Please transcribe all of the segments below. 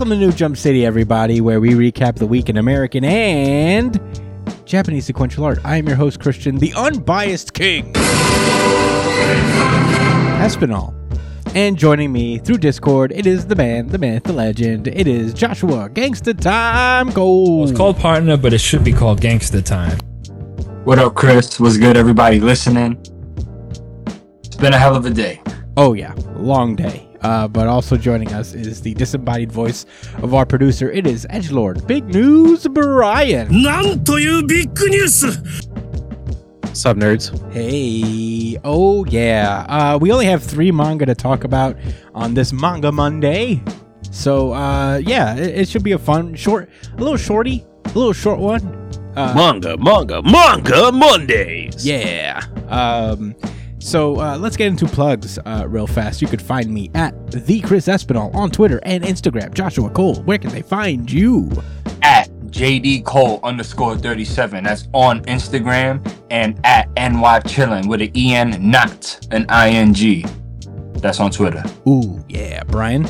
Hey, welcome to New Jump City, everybody, where we recap the week in American and Japanese sequential art. I am your host, Christian, the unbiased king, Espinal. And joining me through Discord, it is the man, the myth, the legend. It is Joshua Gangsta Time Gold. It's called partner, but it should be called gangsta time. What up, Chris? What's good, everybody listening? It's been a hell of a day. Oh yeah, long day. Uh, but also joining us is the disembodied voice of our producer. It is Edgelord Big News Brian. なんというビッグニュース Sup, nerds? Hey, oh yeah. Uh, we only have three manga to talk about on this Manga Monday. So uh, yeah, it, it should be a fun, short, a little shorty, a little short one. Uh, Manga, manga, manga Mondays! Yeah. Um, so uh, let's get into plugs uh, real fast. You could find me at the Chris Espinal on Twitter and Instagram. Joshua Cole, where can they find you? At JD Cole underscore 37. That's on Instagram and at NY Chillin with an EN, not an ING. That's on Twitter. Ooh, yeah, Brian.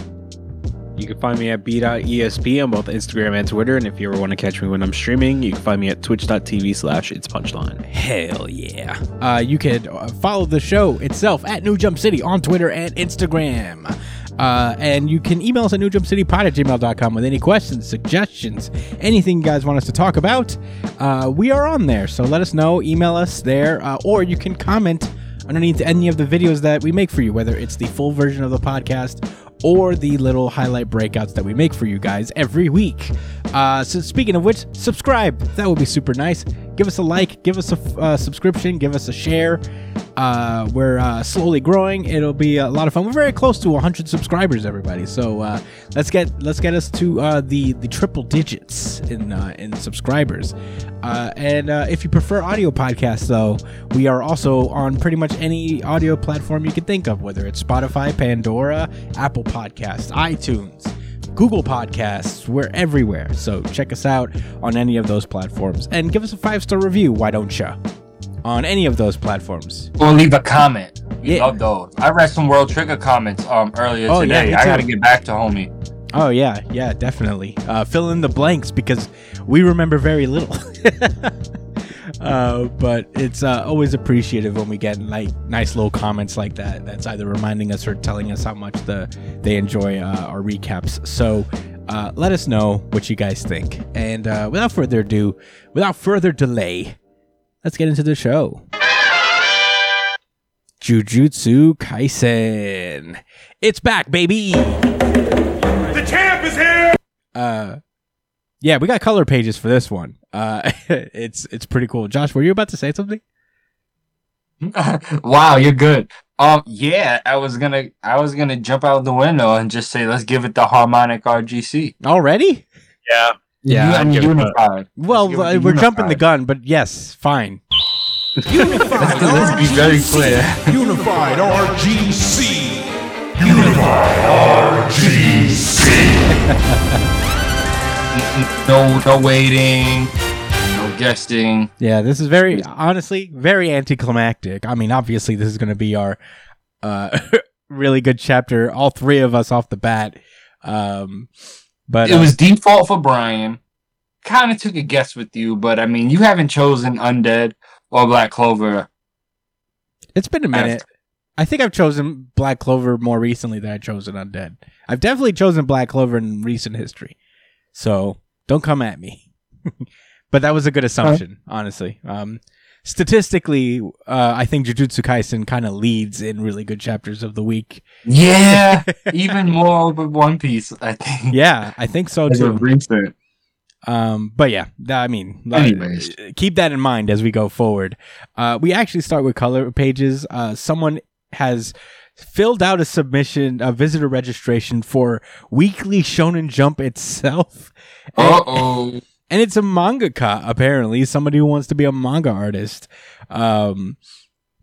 You can find me at b.esp on both Instagram and Twitter. And if you ever want to catch me when I'm streaming, you can find me at twitch.tv slash it's punchline. Hell yeah. Uh, you could uh, follow the show itself at New Jump City on Twitter and Instagram. Uh, and you can email us at newjumpcitypod at gmail.com with any questions, suggestions, anything you guys want us to talk about. Uh, we are on there, so let us know. Email us there, uh, or you can comment underneath any of the videos that we make for you, whether it's the full version of the podcast or the little highlight breakouts that we make for you guys every week. Uh, so, speaking of which, subscribe. That would be super nice. Give us a like, give us a uh, subscription, give us a share. Uh, we're uh, slowly growing. It'll be a lot of fun. We're very close to 100 subscribers, everybody. So uh, let's get let's get us to uh, the the triple digits in uh, in subscribers. Uh, and uh, if you prefer audio podcasts, though, we are also on pretty much any audio platform you can think of, whether it's Spotify, Pandora, Apple Podcasts, iTunes. Google Podcasts, we're everywhere. So check us out on any of those platforms and give us a five star review. Why don't you? On any of those platforms. Or leave a comment. We Yeah. love those. I read some World Trigger comments um earlier Oh, yeah, today. me I gotta get back to homie. Oh yeah, yeah, definitely. Uh, fill in the blanks because we remember very little. uh, but it's uh, always appreciative when we get like nice little comments like that. That's either reminding us or telling us how much the they enjoy uh, our recaps. So uh, let us know what you guys think. And uh, without further ado, without further delay, let's get into the show. Jujutsu Kaisen. It's back, baby. The champ is here! uh yeah we got color pages for this one uh it's it's pretty cool josh were you about to say something wow, you're good. Um, yeah, I was gonna, I was gonna jump out the window and just say, let's give it the harmonic RGC. already Yeah. Yeah, you I'd and give it that. unified. well Let's give it the we're jumping the gun but yes fine Unified. Let's be very clear. Unified RGC! Unified RGC! No, no waiting, no guesting. yeah this is very honestly very anticlimactic i mean obviously this is going to be our uh really good chapter all three of us off the bat um but It uh, was default for Brian. Kind of took a guess with you, but I mean, you haven't chosen Undead or Black Clover. It's been a minute. I think I've chosen Black Clover more recently than I've chosen Undead. I've definitely chosen Black Clover in recent history. So don't come at me. but that was a good assumption, honestly. Um, statistically, uh, I think Jujutsu Kaisen kind of leads in really good chapters of the week. Yeah, even more over One Piece, I think. Yeah, I think so As too. recent. Um, but yeah, I mean, uh, Anyways. keep that in mind as we go forward. Uh, we actually start with color pages. Uh, someone has filled out a submission, a visitor registration for Weekly Shonen Jump itself. Uh oh. And it's a mangaka, apparently, somebody who wants to be a manga artist. Um,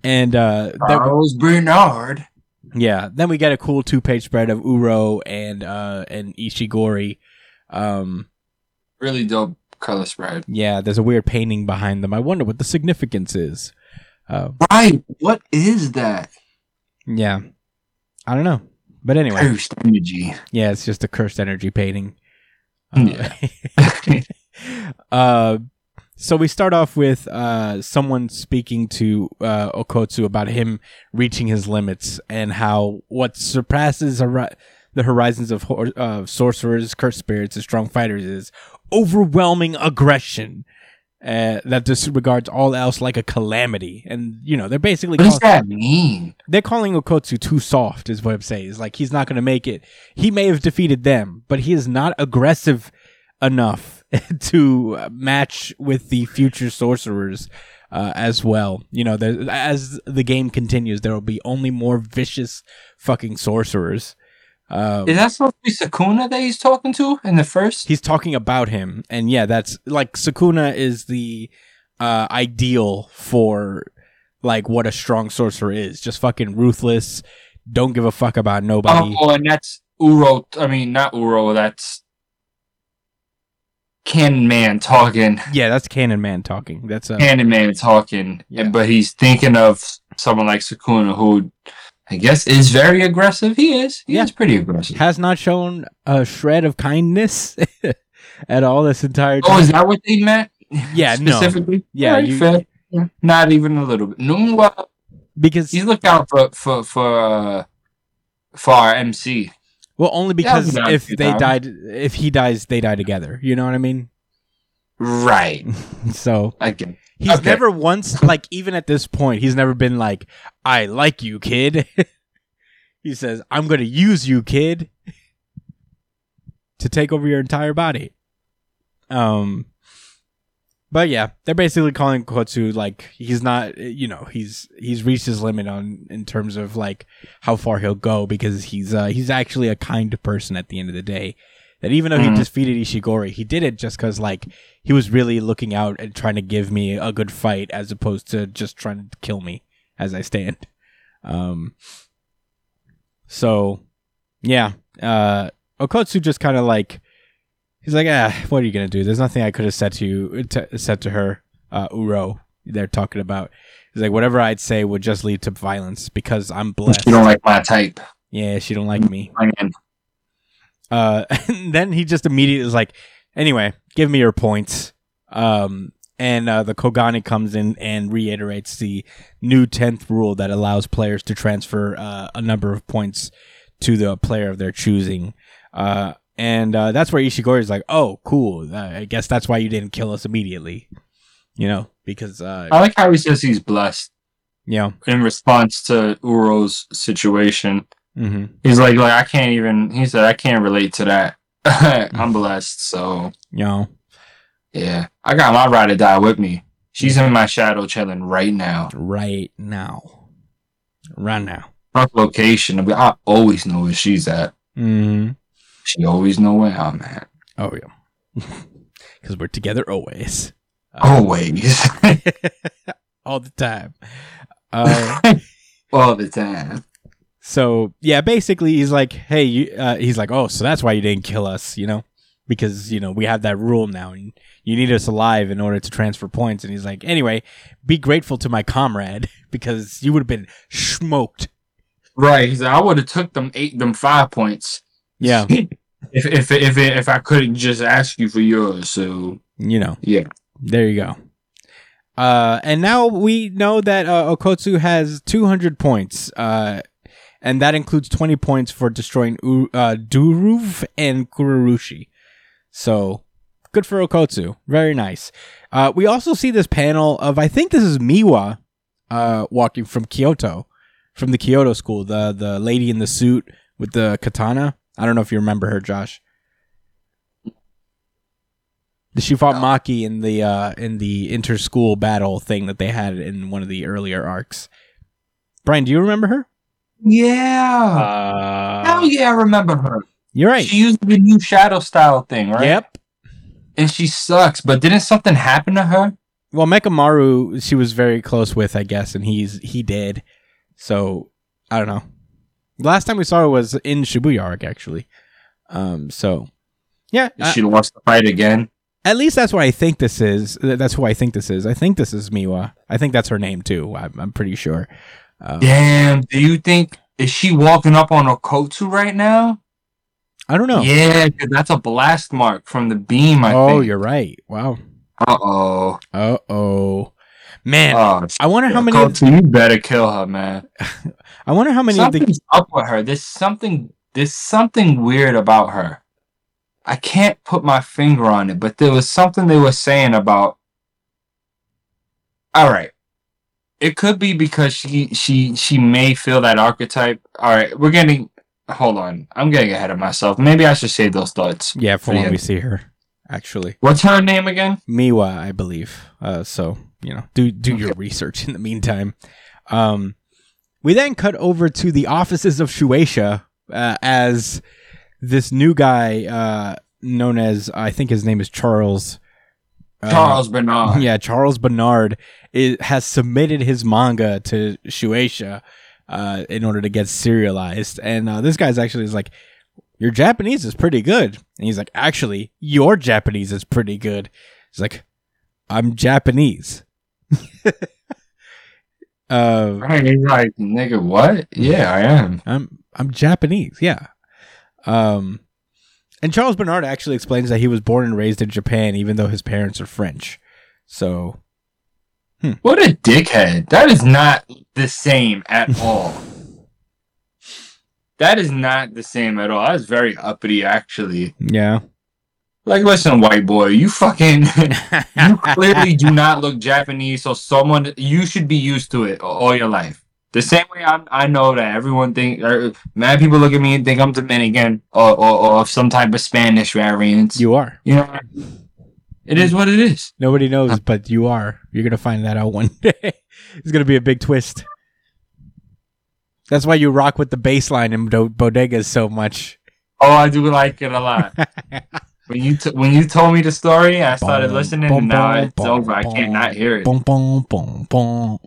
and uh, that- Charles Bernard. yeah, then we get a cool two page spread of Uro and uh, and Ishigori. Um, Really dope color spread. Yeah, there's a weird painting behind them. I wonder what the significance is. Uh, Right. What is that? yeah, I don't know. But anyway, Cursed energy. yeah, it's just a cursed energy painting. Yeah. uh, so we start off with uh, someone speaking to uh, Okkotsu about him reaching his limits and how what surpasses hori- the horizons of hor- uh, sorcerers, cursed spirits, and strong fighters is overwhelming aggression uh, that disregards all else like a calamity. And you know they're basically What does that mean? they're calling Okkotsu too soft, is what I'm saying. It's like he's not going to make it. He may have defeated them, but he is not aggressive enough to match with the future sorcerers uh, as well. You know, there, as the game continues, there will be only more vicious fucking sorcerers. Um, Is that supposed to be Sukuna that he's talking to in the first? he's talking about him, and yeah, that's like Sukuna is the uh, ideal for like what a strong sorcerer is. Just fucking ruthless. Don't give a fuck about nobody. Oh, and that's Uro. I mean, not Uro. That's Cannon Man talking. Yeah, that's Cannon Man talking. That's uh, Cannon Man talking. Yeah. But he's thinking of someone like Sukuna, who I guess is very aggressive. He is. He Yeah. is pretty aggressive. has not shown a shred of kindness at all this entire time. Oh, is that what they meant? Yeah, no. Specifically? Yeah, you- fair. Yeah, Not even a little bit. No, because he's look out for for for uh, for our MC. Well, only because about if they thousand. died, if he dies, they die together. You know what I mean? Right. So he's Okay. never once, like even at this point, he's never been like, "I like you, kid." he says, "I'm going to use you, kid, to take over your entire body." Um. But yeah, they're basically calling Kotsu like he's not, you know, he's he's reached his limit on in terms of like how far he'll go because he's uh he's actually a kind person at the end of the day. That even though he Mhm. defeated Ishigori, he did it just because like he was really looking out and trying to give me a good fight as opposed to just trying to kill me as I stand. Um. So, yeah, uh, Okkotsu just kind of like he's like, ah, what are you gonna do? There's nothing I could have said to you, to, said to her, uh, Uro. They're talking about. He's like, whatever I'd say would just lead to violence because I'm blessed. You don't like my type. yeah, she don't like me. Uh, then he just immediately is like, anyway, give me your points. Um, and uh, the Kogane comes in and reiterates the new 10th rule that allows players to transfer uh, a number of points to the player of their choosing. Uh, and uh, that's where Ishigori is like, oh, cool. Uh, I guess that's why you didn't kill us immediately. You know, because, uh, I like how he says he's blessed know, in response to Uro's situation. hmm He's like, like I can't even. He said I can't relate to that. I'm blessed, so you know, yeah. I got my ride or die with me. She's in my shadow chilling right now. right now. Right now. Rough location. but I always know where she's at. hmm She always know where I'm at. Oh, yeah. Because we're together always. Always. all the time. Uh, All the time. so yeah, basically he's like, hey, you, uh, he's like, oh, so that's why you didn't kill us, you know, because you know we have that rule now, and you need us alive in order to transfer points. And he's like, anyway, be grateful to my comrade because you would have been smoked. Right. He's like, I would have took them eight, them five points. Yeah, If if if if I couldn't just ask you for yours. So you know, yeah. there you go. Uh, and now we know that uh, Okkotsu has 200 points, uh, and that includes 20 points for destroying U- uh, Dhruv and Kurourushi. So good for Okkotsu. Very nice. Uh, we also see this panel of I think this is Miwa, uh, walking from Kyoto, from the Kyoto school. The the lady in the suit with the katana. I don't know if you remember her, Josh. She fought No. Maki in the uh, in the inter-school battle thing that they had in one of the earlier arcs. Brian, do you remember her? Yeah. Uh, Hell yeah, I remember her. You're right. She used the new shadow style thing, right? Yep. And she sucks, but didn't something happen to her? Well, Mechamaru, she was very close with, I guess, and he's he did. So I don't know. Last time we saw her was in Shibuya arc, actually. Um. So yeah, she lost the fight again. at least that's what I think this is. That's who I think this is. I think this is Miwa. I think that's her name too. I'm, I'm pretty sure. Um, Damn. Do you think Is she walking up on Okkotsu right now? I don't know. Yeah, that's a blast mark from the beam. I oh, think. you're right. Wow. Uh oh. Uh oh. Man, Oh, I wonder how many. Of, you better kill her, man. I wonder how many of the. Something's up with her. There's something. There's something weird about her. I can't put my finger on it, but there was something they were saying about. All right, it could be because she she she may feel that archetype. All right, we're getting. Hold on, I'm getting ahead of myself. Maybe I should save those thoughts. Yeah, for when we see her. Actually, What's her name again? Miwa, I believe. Uh, so you know, do do your research in the meantime. Um, we then cut over to the offices of Shueisha uh, as this new guy, uh, known as I think his name is Charles. uh, Charles Bernard. yeah, Charles Bernard is, has submitted his manga to Shueisha uh, in order to get serialized, and uh, this guy's actually is like, "Your Japanese is pretty good," and he's like, "Actually, your Japanese is pretty good." He's like, "I'm Japanese." uh, Right, he's like, nigga, what? Yeah, I am. I'm I'm Japanese, yeah. Um, and Charles Bernard actually explains that he was born and raised in Japan, even though his parents are French. So What a dickhead. That is not the same at all. that is not the same at all. That's very uppity, actually. yeah, Like, listen, white boy, you fucking. you clearly do not look Japanese, so someone. You should be used to it all your life. The same way I'm, I know that everyone think, or mad people look at me and think I'm Dominican or, or, or of some type of Spanish variants. you are. you know, it is what it is. Nobody knows, but you are. You're gonna find that out one day. it's gonna be a big twist. That's why you rock with the bass line in bodegas so much. Oh, I do like it a lot. When you t- when you told me the story, I started listening, and now it's over. I can't not hear it. Boom, boom, boom, boom.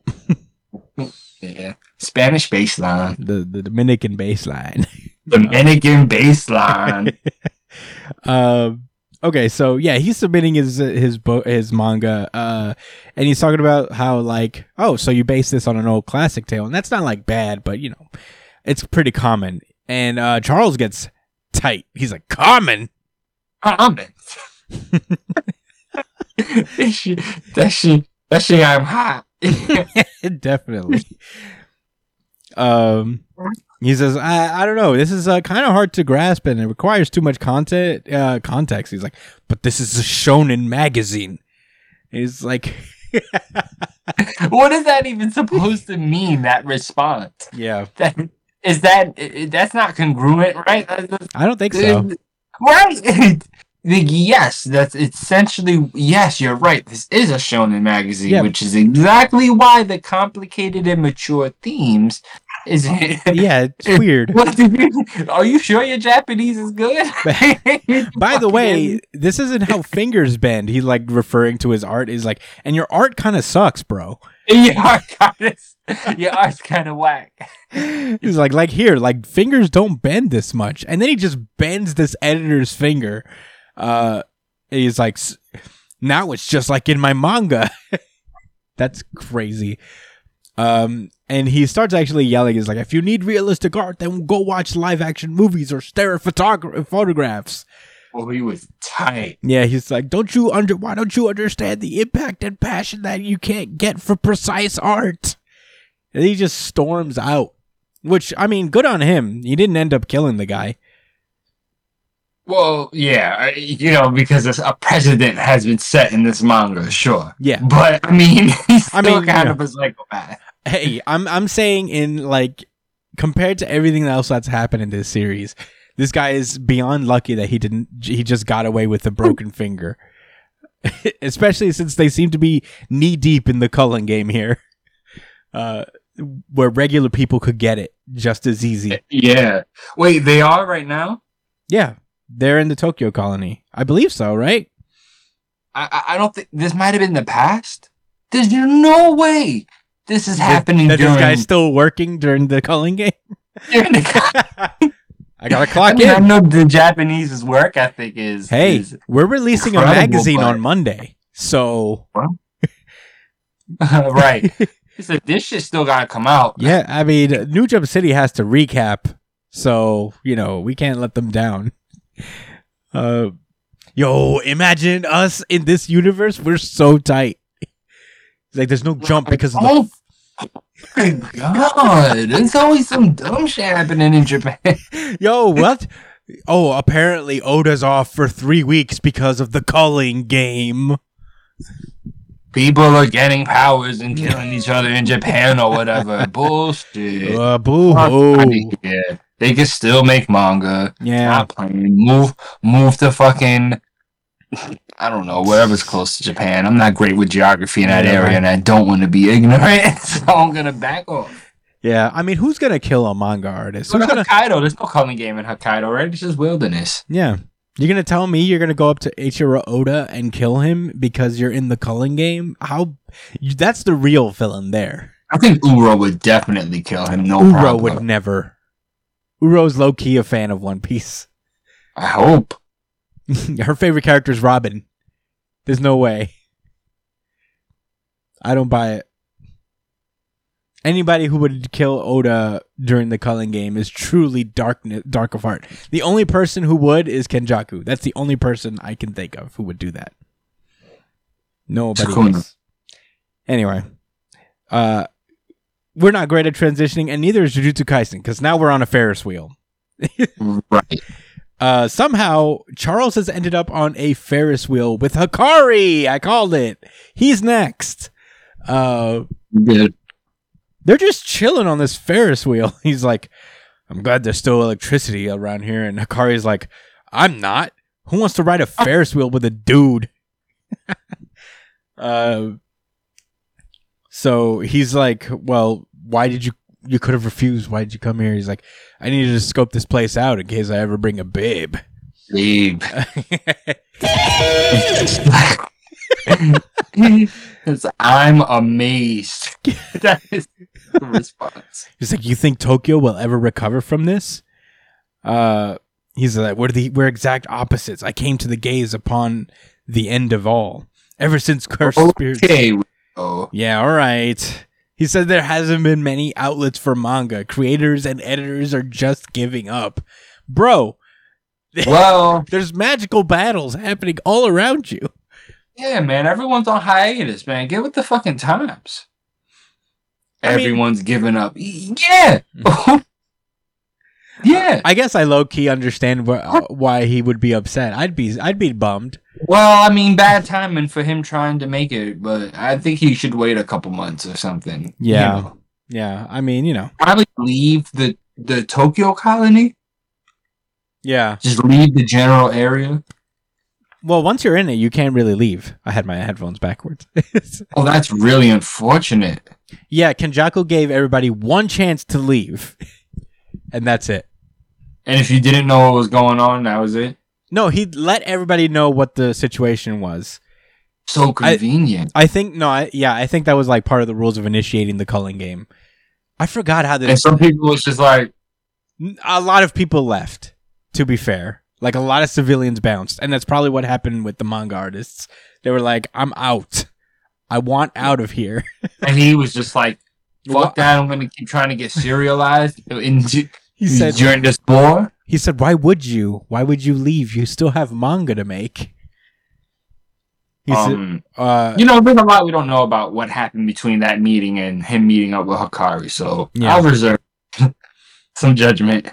Yeah, Spanish bass line, The the Dominican bass line. Dominican bass line. um okay so yeah he's submitting his his bo- his manga uh and he's talking about how like oh so you base this on an old classic tale and that's not like bad but you know it's pretty common and uh charles gets tight he's like common Comment. that shit, that shit, that shit. I'm hot. definitely um he says i i don't know this is uh, kind of hard to grasp and it requires too much content uh context he's like but this is a shonen magazine he's like what is that even supposed to mean? That response. yeah That is that. That's not congruent, right? I don't think so Right. Like, yes, that's essentially yes. You're right. This is a shonen magazine, Yeah. which is exactly why the complicated and mature themes is. Uh, yeah, it's weird. What are you sure your Japanese is good? By the way, this isn't how fingers bend. He's like referring to his art is like, and your art kind of sucks, bro. your art kind of your art's kind of whack. He's like, like here, like fingers don't bend this much, and then he just bends this editor's finger. Uh, he's like, "S- now it's just like in my manga. That's crazy. Um, and he starts actually yelling. He's like, if you need realistic art, then go watch live action movies or stare at photogra- photographs. Well, he was tight. Yeah, he's like, don't you under? Why don't you understand the impact and passion that you can't get for precise art? And he just storms out. Which I mean, good on him. He didn't end up killing the guy. Well, yeah, you know, because a precedent has been set in this manga, sure. Yeah. But I mean, he's I still mean, kind yeah. of a psychopath. Hey, I'm I'm saying in like compared to everything else that's happened in this series, this guy is beyond lucky that he didn't. He just got away with a broken finger. Especially since they seem to be knee deep in the culling game here, uh, where regular people could get it just as easy. Eh, yeah. Wait, they are right now. Yeah, they're in the Tokyo colony. I believe so, right? I I- I don't think this might have been the past. There's no way this is happening That during, this guy's still working during the culling game. the. I gotta I clock mean, I in. know the Japanese's work ethic is. Hey, is- we're releasing a magazine but- on Monday, so right. Said this shit still gotta come out. Yeah, I mean, New Jump City has to recap, so you know we can't let them down. Uh, yo, imagine us in this universe. We're so tight. It's like there's no jump because of the. Oh my god, there's always some dumb shit happening in Japan. Yo, what? Oh, apparently Oda's off for three weeks because of the culling game. People are getting powers and killing each other in Japan or whatever. Bullshit. Uh, boo hoo. here. They can still make manga. Yeah. Playing. Move, move to fucking. I don't know, wherever's close to Japan. I'm not great with geography in that Yeah, area, right. and I don't want to be ignorant, so I'm gonna back off. Yeah, I mean, who's gonna kill a manga artist? Who's gonna? Hokkaido. There's no culling game in Hokkaido, right? It's just wilderness. Yeah, you're gonna tell me you're gonna go up to Ichiro Oda and kill him because you're in the culling game? How? You, that's the real villain there. I think Uro would definitely kill him. No Uro problem. would never. Uro's low key a fan of One Piece. I hope. Her favorite character is Robin. There's no way. I don't buy it. Anybody who would kill Oda during the culling game is truly dark, dark of heart. The only person who would is Kenjaku. That's the only person I can think of who would do that. Nobody else. Anyway, uh, we're not great at transitioning, and neither is Jujutsu Kaisen because now we're on a Ferris wheel. Right. Uh, somehow Charles has ended up on a Ferris wheel with Hakari. I called it. He's next. Uh. They're just chilling on this Ferris wheel. He's like, I'm glad there's still electricity around here. And Hakari's like, I'm not. Who wants to ride a Ferris wheel with a dude? uh, so he's like, well, why did you? You could have refused. Why did you come here? He's like, I needed to scope this place out in case I ever bring a babe. Babe. I'm amazed. that is the response. He's like, "You think Tokyo will ever recover from this?" Uh, he's like, "We're the we're exact opposites. I came to the gaze upon the end of all. Ever since cursed spirits." Okay. Oh, Yeah, all right. He said there hasn't been many outlets for manga. Creators and editors are just giving up, bro. well, There's magical battles happening all around you. yeah, man. Everyone's on hiatus, man. Get with the fucking times. I mean- Everyone's giving up. Yeah. Hmm. yeah. I guess I low key understand wh- why he would be upset. I'd be I'd be bummed. Well, I mean, bad timing for him trying to make it, but I think he should wait a couple months or something. You Yeah. know. Yeah, I mean, you know, Probably leave the the Tokyo colony. yeah. Just leave the general area. Well, once you're in it, you can't really leave. I had my headphones backwards. Oh, that's really unfortunate. Yeah, Kenjaku gave everybody one chance to leave, and that's it. And if you didn't know what was going on, that was it. No, he let everybody know what the situation was. So convenient. I think no, I, yeah, I think that was like part of the rules of initiating the culling game. I forgot how and this. some people was just like, A lot of people left. To be fair, like a lot of civilians bounced, and that's probably what happened with the manga artists. They were like, "I'm out. I want out of here." and he was just like, fuck that. I'm gonna keep trying to get serialized in, He said, during this war. "He said, why would you? Why would you leave? You still have manga to make." He said, Um, uh, you know, there's a lot we don't know about what happened between that meeting and him meeting up with Hakari. So Yeah. I'll reserve some judgment.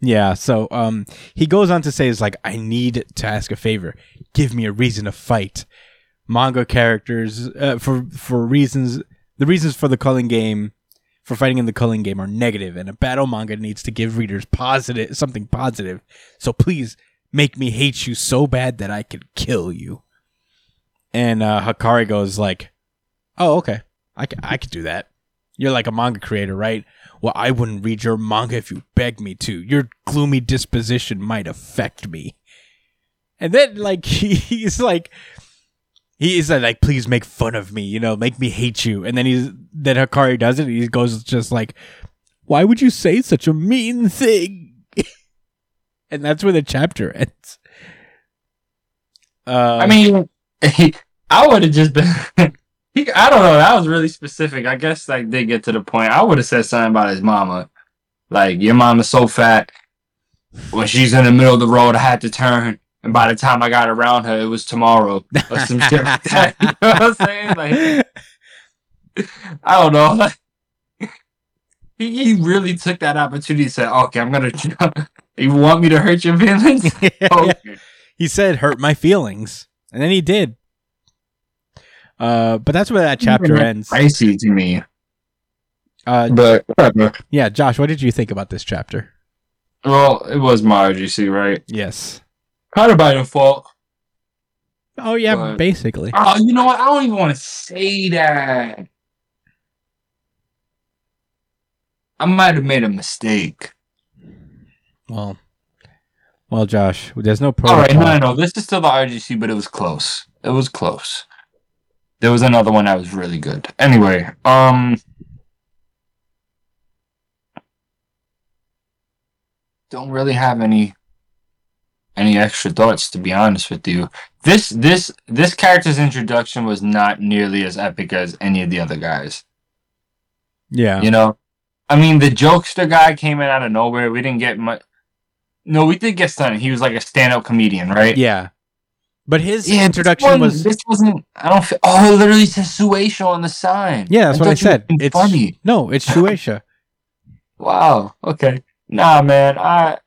yeah so um he goes on to say is like i need to ask a favor give me a reason to fight manga characters uh, for for reasons the reasons for the culling game for fighting in the culling game are negative and a battle manga needs to give readers positive something positive. So please make me hate you so bad that i could kill you. And uh hakari goes like oh okay. I, could do that. You're like a manga creator right? Well, I wouldn't read your manga if you begged me to. Your gloomy disposition might affect me. And then, like, he, he's like, he is like, please make fun of me, you know, make me hate you. And then he's, then Hakari does it. He goes just like, why would you say such a mean thing? and that's where the chapter ends. Uh, I mean, I would have just been He, I don't know. That was really specific. I guess like they get to the point. I would have said something about his mama. Like your mama's so fat. When she's in the middle of the road, I had to turn, and by the time I got around her, it was tomorrow or some shit like that. You know what I'm saying? Like I don't know. Like, he, he really took that opportunity. and Said, "Okay, I'm gonna. You want me to hurt your feelings? Okay. he said hurt my feelings and then he did uh but that's where that chapter ends Spicy to me, uh but whatever. yeah josh what did you think about this chapter Well, it was my RGC, right? yes Kind of by default. oh yeah But- basically Oh, you know what? I don't even want to say that. I might have made a mistake. well well josh there's no All protocol right, no, no, no. This is still the RGC, but it was close. It was close. There was another one that was really good. Anyway, um, don't really have any any extra thoughts to be honest with you. This this this character's introduction was not nearly as epic as any of the other guys. yeah You know, I mean, the jokester guy came in out of nowhere. We didn't get much. No, we did get stunned. He was like a stand-up comedian, right? yeah but his Yeah, this introduction one- was This wasn't. I don't. Feel, oh, it literally says Suesho on the sign. yeah that's what i you were said it's funny. no it's shueisha Wow. Okay. Nah, man. I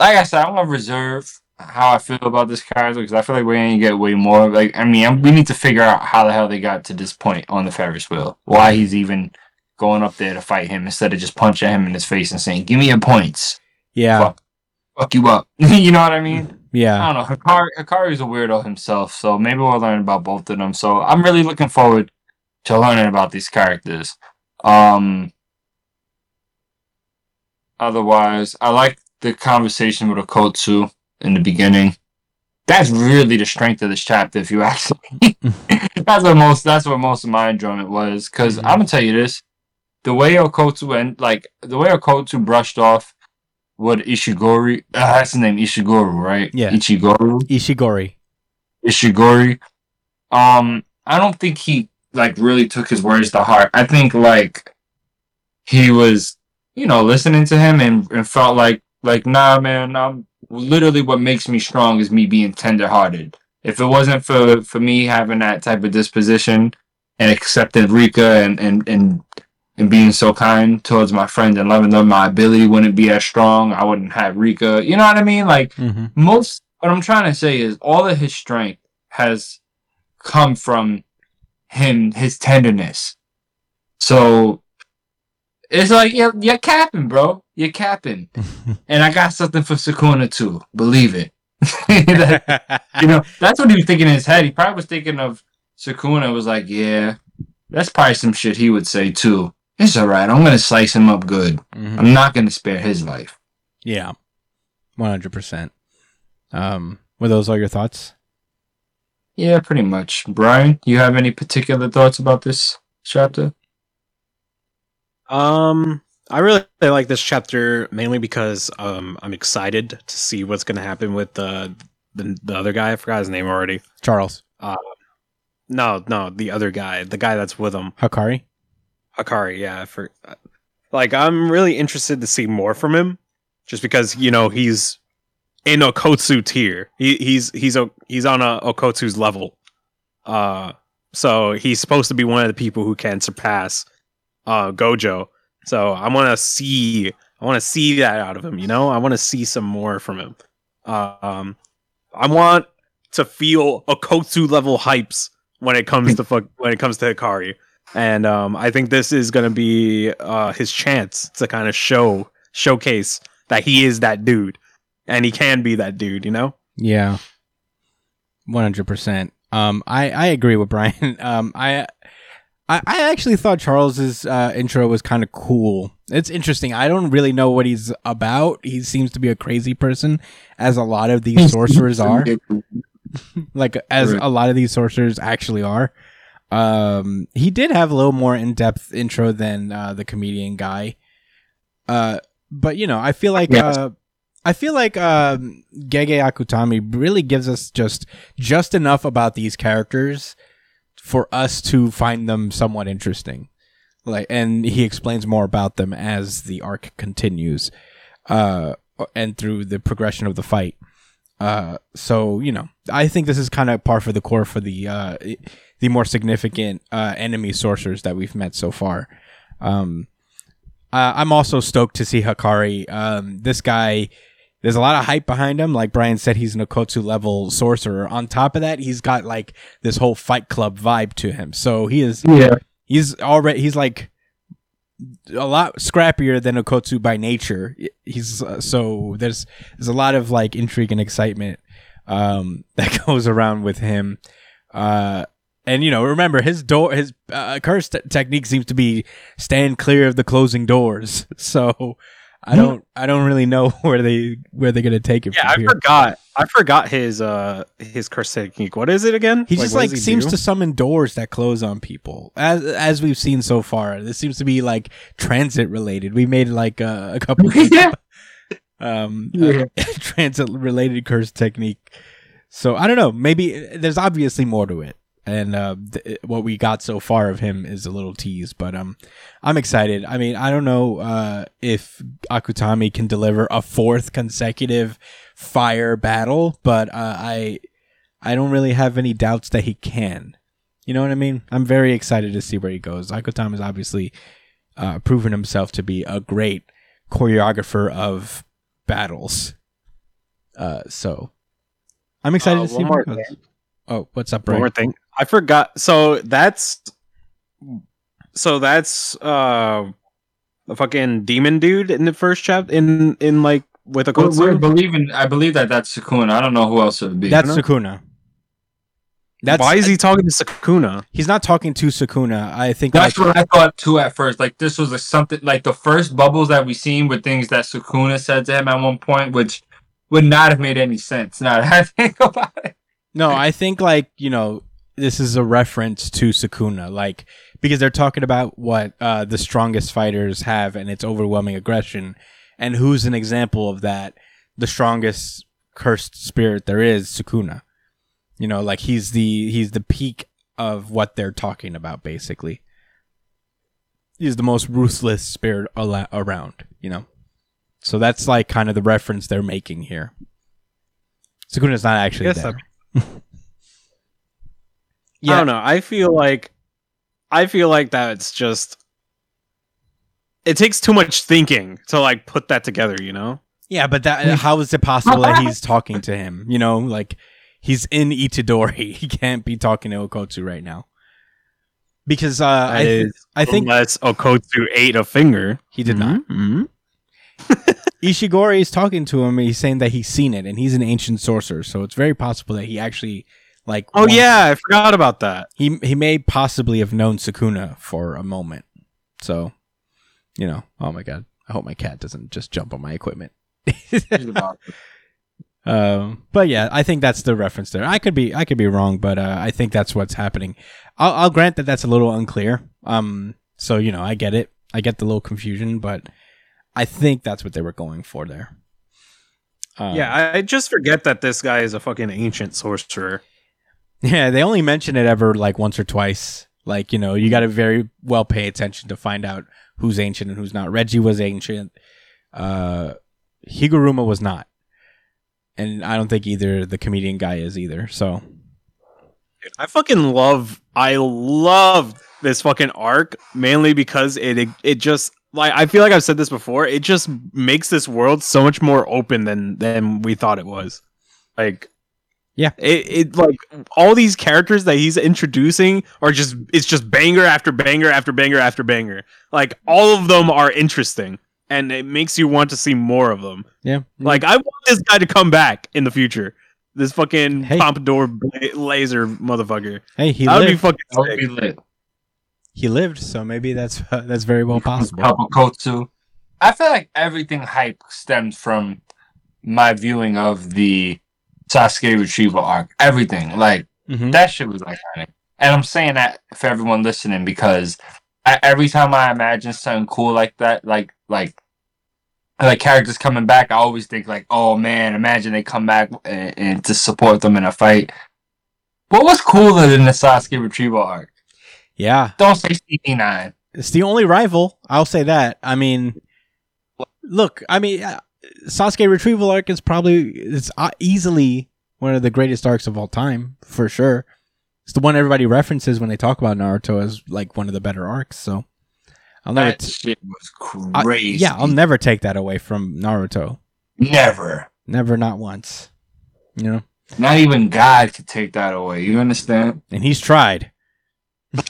like I said, I'm gonna reserve how I feel about this character because I feel like we're gonna get way more. Like, I mean, I'm, we need to figure out how the hell they got to this point on the Ferris wheel. Why he's even going up there to fight him instead of just punching him in his face and saying, "Give me your points, yeah Fuck. fuck you up." you know what I mean? yeah I don't know. Hakari, Hakari's a weirdo himself, so maybe we'll learn about both of them. So I'm really looking forward to learning about these characters. Um, otherwise, I like the conversation with Okkotsu in the beginning. That's really the strength of this chapter, if you ask me. that's what most. That's what most of my enjoyment was. Because Mhm. I'm gonna tell you this: the way Okkotsu and like the way Okkotsu brushed off what Ishigori. Uh, that's his name, Ishiguro, right? Yeah. Ichigoro. ishigori Ishigori. Um, I don't think he like really took his words to heart. I think like he was, you know, listening to him and, and felt like like nah, man. I'm literally what makes me strong is me being tenderhearted. If it wasn't for for me having that type of disposition and accepting Rika and and and and being so kind towards my friends and loving them, my ability wouldn't be as strong. I wouldn't have Rika. You know what I mean? Like mm-hmm. most what I'm trying to say is all of his strength has come from him, his tenderness. So it's like you're, you're capping, bro. You're capping. and I got something for Sukuna too. Believe it. That- you know, that's what he was thinking in his head. He probably was thinking of Sukuna was like, yeah, that's probably some shit he would say too. It's alright. I'm gonna slice him up good. Mhm. I'm not gonna spare his life. Yeah, one hundred percent. Um, were those all your thoughts? Yeah, pretty much. Brian, you have any particular thoughts about this chapter? Um, I really like this chapter mainly because um I'm excited to see what's gonna happen with the the, the other guy. I forgot his name already. Charles No, no, the other guy, the guy that's with him, Hakari. Hakari. Yeah, for like I'm really interested to see more from him, just because you know he's in Okkotsu tier. He he's he's a he's on a Okkotsu's level. Uh, so he's supposed to be one of the people who can surpass uh Gojo. So I want to see I want to see that out of him. You know, I want to see some more from him. Um, I want to feel a Okkotsu level hypes when it comes to fuck when it comes to Hakari. And um, I think this is gonna be uh, his chance to kind of show showcase that he is that dude, and he can be that dude. You know? Yeah, one hundred percent. Um, I I agree with Brian. Um, I. I, I actually thought Charles's uh, intro was kind of cool. It's interesting. I don't really know what he's about. He seems to be a crazy person, as a lot of these sorcerers are. like as a lot of these sorcerers actually are. Um, he did have a little more in depth intro than uh, the comedian guy. Uh, but you know, I feel like Yes. uh, I feel like um, Gege Akutami really gives us just just enough about these characters for us to find them somewhat interesting. Like, and he explains more about them as the arc continues, uh, and through the progression of the fight. Uh, so you know, I think this is kind of par for the core for the uh, the more significant uh, enemy sorcerers that we've met so far. Um, uh, I'm also stoked to see Hakari. Um, this guy, there's a lot of hype behind him. Like Brian said, he's an Okkotsu level sorcerer. On top of that, he's got like this whole Fight Club vibe to him. So he is, Yeah. he's already, he's like a lot scrappier than Okkotsu by nature. He's uh, so there's there's a lot of like intrigue and excitement um, that goes around with him. Uh, and you know, remember his door, his uh, curse te- technique seems to be stand clear of the closing doors. So I don't, I don't really know where they where they're gonna take it. Yeah, from I here. forgot. I forgot his uh his curse technique. What is it again? He just like he seems do? to summon doors that close on people, as as we've seen so far. This seems to be like transit related. We made like uh, a couple Yeah. um Yeah. transit related curse technique. So I don't know. Maybe there's obviously more to it, and uh, th- what we got so far of him is a little tease. But um, I'm excited. I mean, I don't know uh, if Akutami can deliver a fourth consecutive fire battle, but uh, I I don't really have any doubts that he can. You know what I mean? I'm very excited to see where he goes. Akutami has obviously uh, proven himself to be a great choreographer of battles. Uh, so I'm excited Uh, to see where more. Oh, what's up, bro? One more thing. I forgot. So that's so that's uh the fucking demon dude in the first chapter in in like with a We're, we're believing. I believe that that's Sukuna. I don't know who else it would be. That's Sukuna? Sukuna. That's Why is he talking to Sukuna? He's not talking to Sukuna. I think That's like, what I thought too at first. Like this was a something like the first bubbles that we seen with things that Sukuna said to him at one point, which would not have made any sense. Now that I think about it. No, I think like, you know, this is a reference to Sukuna, like because they're talking about what uh the strongest fighters have and its overwhelming aggression. And who's an example of that? The strongest cursed spirit there is, Sukuna. You know, like he's the he's the peak of what they're talking about basically. He's the most ruthless spirit ala- around, you know. So that's like kind of the reference they're making here. Sukuna's not actually Guess there. I don't know. I feel like I feel like that's just it takes too much thinking to like put that together, you know? Yeah, but that how is it possible that he's talking to him? You know, like he's in Itadori. He can't be talking to Okkotsu right now. Because uh, I, That th- is I think unless Okkotsu ate a finger. he did not. Mm-hmm. Ishigori is talking to him. and He's saying that he's seen it, and he's an ancient sorcerer. So it's very possible that he actually, like, Oh once- yeah, I forgot about that. he he may possibly have known Sukuna for a moment. So, you know, oh my god, I hope my cat doesn't just jump on my equipment. Um, but yeah, I think that's the reference there. I could be, I could be wrong, but uh, I think that's what's happening. I'll, I'll grant that that's a little unclear. Um, so you know, I get it. I get the little confusion, but I think that's what they were going for there. Um, yeah, I, I just forget that this guy is a fucking ancient sorcerer. yeah. They only mention it ever like once or twice. Like you know, you got to very well pay attention to find out who's ancient and who's not. Reggie was ancient. Uh, Higuruma was not, and I don't think either the comedian guy is either. So Dude, I fucking love I love this fucking arc mainly because it it just like I feel like I've said this before, it just makes this world so much more open than than we thought it was. Like Yeah. It it like all these characters that he's introducing are just it's just banger after banger after banger after banger. Like all of them are interesting and it makes you want to see more of them. yeah, Like I want this guy to come back in the future. This fucking Hey. pompadour bla- laser motherfucker. hey, he that would be fucking That would sick. Be lit. he lived, so maybe that's that's very well possible. Help Okkotsu. I feel like everything hype stems from my viewing of the Sasuke retrieval arc. Everything, like Mhm. that shit was iconic. And I'm saying that for everyone listening because I, every time I imagine something cool like that, like like like characters coming back, I always think like, oh man, imagine they come back and, and to support them in a fight. What was cooler than the Sasuke retrieval arc? Yeah, Don't say CP9. it's the only rival. I'll say that. I mean, look, I mean, uh, Sasuke retrieval arc is probably it's uh, easily one of the greatest arcs of all time for sure. It's the one everybody references when they talk about Naruto as like one of the better arcs. So I'll never. That T- shit was I- crazy. yeah, I'll never take that away from Naruto. never. Never, not once. You know, Not even God could take that away. You understand? and he's tried.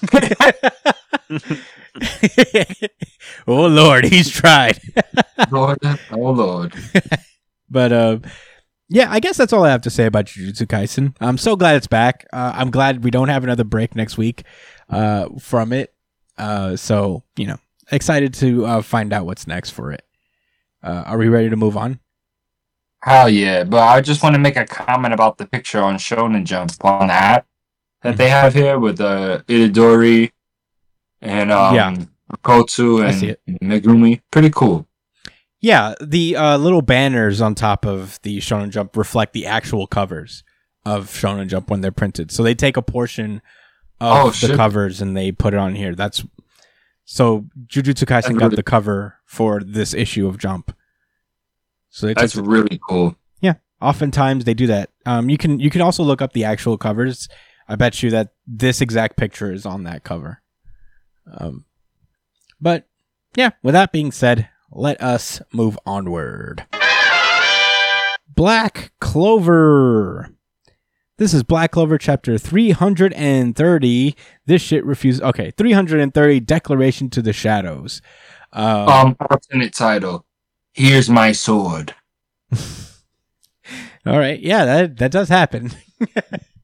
oh Lord, he's tried. Lord, oh Lord. But uh, yeah, I guess that's all I have to say about Jujutsu Kaisen. I'm so glad it's back. Uh, I'm glad we don't have another break next week uh, from it. Uh, so you know, excited to uh, find out what's next for it. Uh, are we ready to move on? Hell yeah. But I just want to make a comment about the picture on Shonen Jump on the app that they have here with uh, Itadori and um, Yeah. Kotsu and Megumi. Pretty cool. Yeah, the uh, little banners on top of the Shonen Jump reflect the actual covers of Shonen Jump when they're printed. So they take a portion of Oh, the shit. covers and they put it on here. That's so Jujutsu Kaisen got the cover for this issue of Jump. So That's really cool. Yeah, oftentimes they do that. Um, you can you can also look up the actual covers. I bet you that this exact picture is on that cover. Um, but yeah, with that being said, let us move onward. Black Clover. This is Black Clover chapter 330. This shit refuses. Okay, 330 Declaration to the Shadows. Um, Um, alternate title. Here's my sword. all right, yeah, that that does happen.